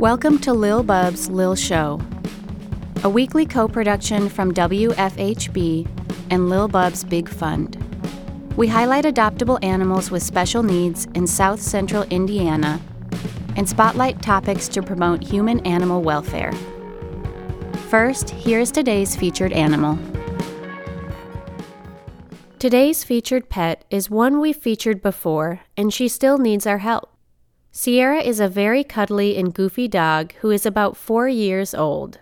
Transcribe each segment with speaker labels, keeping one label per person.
Speaker 1: Welcome to Lil Bub's Lil Show, a weekly co production from WFHB and Lil Bub's Big Fund. We highlight adoptable animals with special needs in South Central Indiana and spotlight topics to promote human animal welfare. First, here's today's featured animal. Today's featured pet is one we've featured before, and she still needs our help. Cierra is a very cuddly and goofy dog who is about four years old.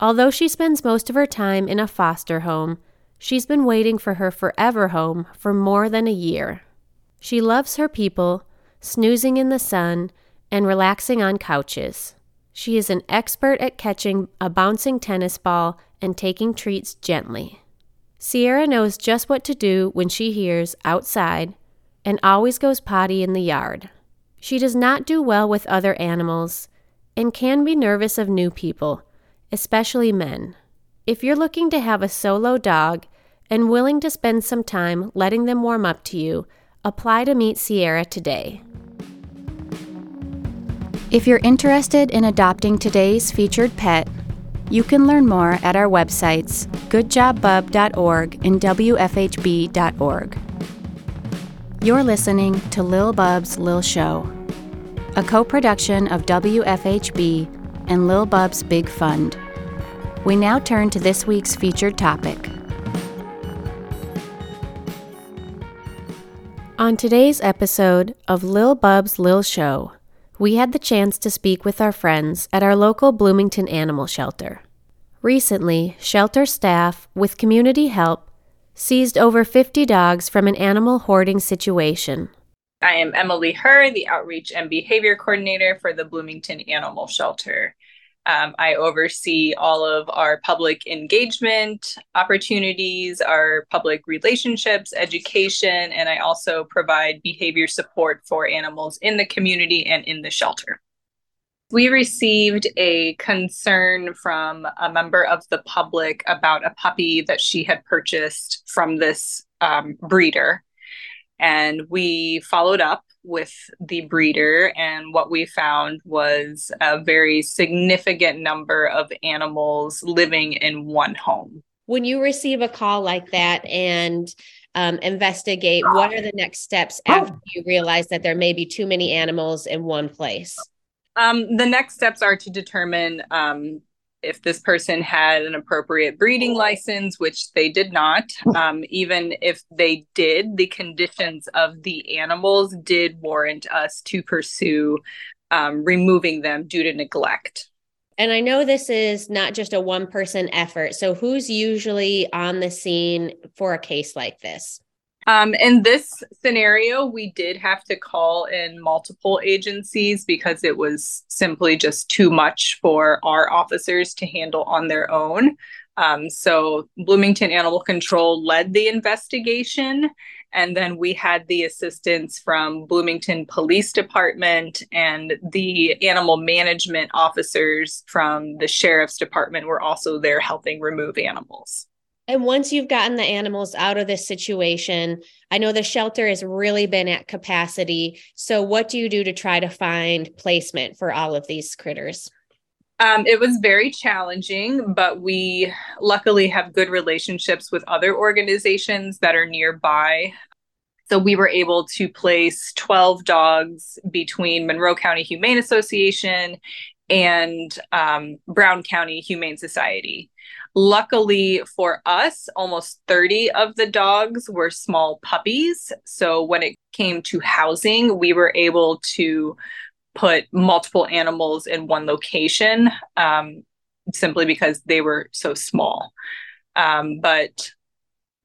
Speaker 1: Although she spends most of her time in a foster home, she's been waiting for her forever home for more than a year. She loves her people, snoozing in the sun, and relaxing on couches. She is an expert at catching a bouncing tennis ball and taking treats gently. Cierra knows just what to do when she hears outside and always goes potty in the yard. She does not do well with other animals and can be nervous of new people, especially men. If you're looking to have a solo dog and willing to spend some time letting them warm up to you, apply to meet Cierra today. If you're interested in adopting today's featured pet, you can learn more at our websites, goodjobbub.org and wfhb.org. You're listening to Lil Bub's Lil Show, a co production of WFHB and Lil Bub's Big Fund. We now turn to this week's featured topic. On today's episode of Lil Bub's Lil Show, we had the chance to speak with our friends at our local Bloomington Animal Shelter. Recently, shelter staff, with community help, seized over 50 dogs from an animal hoarding situation.
Speaker 2: I am Emily Herr, the Outreach and Behavior Coordinator for the Bloomington Animal Shelter. Um, I oversee all of our public engagement opportunities, our public relationships, education, and I also provide behavior support for animals in the community and in the shelter. We received a concern from a member of the public about a puppy that she had purchased from this um, breeder. And we followed up with the breeder, and what we found was a very significant number of animals living in one home.
Speaker 3: When you receive a call like that and um, investigate, what are the next steps after you realize that there may be too many animals in one place?
Speaker 2: Um, the next steps are to determine um, if this person had an appropriate breeding license, which they did not. Um, even if they did, the conditions of the animals did warrant us to pursue um, removing them due to neglect.
Speaker 3: And I know this is not just a one person effort. So, who's usually on the scene for a case like this?
Speaker 2: Um, in this scenario, we did have to call in multiple agencies because it was simply just too much for our officers to handle on their own. Um, so, Bloomington Animal Control led the investigation. And then we had the assistance from Bloomington Police Department and the animal management officers from the Sheriff's Department were also there helping remove animals.
Speaker 3: And once you've gotten the animals out of this situation, I know the shelter has really been at capacity. So, what do you do to try to find placement for all of these critters?
Speaker 2: Um, it was very challenging, but we luckily have good relationships with other organizations that are nearby. So we were able to place 12 dogs between Monroe County Humane Association and um, Brown County Humane Society. Luckily for us, almost 30 of the dogs were small puppies. So when it came to housing, we were able to put multiple animals in one location um, simply because they were so small. Um, but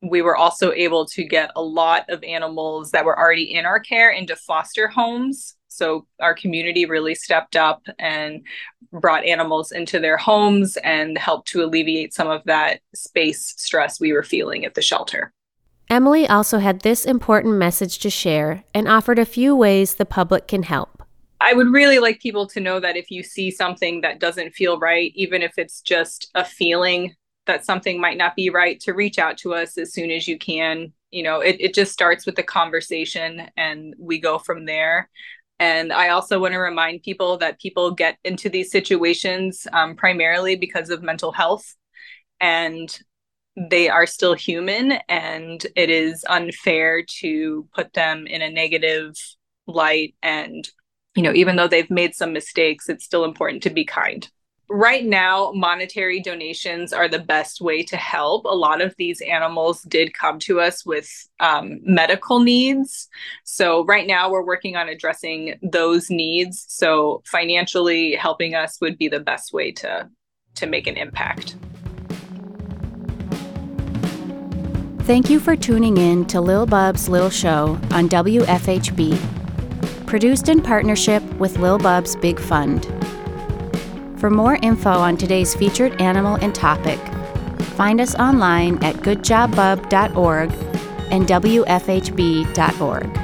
Speaker 2: we were also able to get a lot of animals that were already in our care into foster homes so our community really stepped up and brought animals into their homes and helped to alleviate some of that space stress we were feeling at the shelter.
Speaker 1: Emily also had this important message to share and offered a few ways the public can help.
Speaker 2: I would really like people to know that if you see something that doesn't feel right, even if it's just a feeling that something might not be right, to reach out to us as soon as you can. You know, it, it just starts with the conversation and we go from there And I also want to remind people that people get into these situations um, primarily because of mental health. And they are still human, and it is unfair to put them in a negative light. And, you know, even though they've made some mistakes, it's still important to be kind right now, monetary donations are the best way to help. A lot of these animals did come to us with um, medical needs. So, right now, we're working on addressing those needs. So, financially helping us would be the best way to, to make an impact.
Speaker 4: Thank you for tuning in to Lil Bub's Lil Show on WFHB, produced in partnership with Lil Bub's Big Fund. For more info on today's featured animal and topic, find us online at goodjobbub.org and wfhb.org.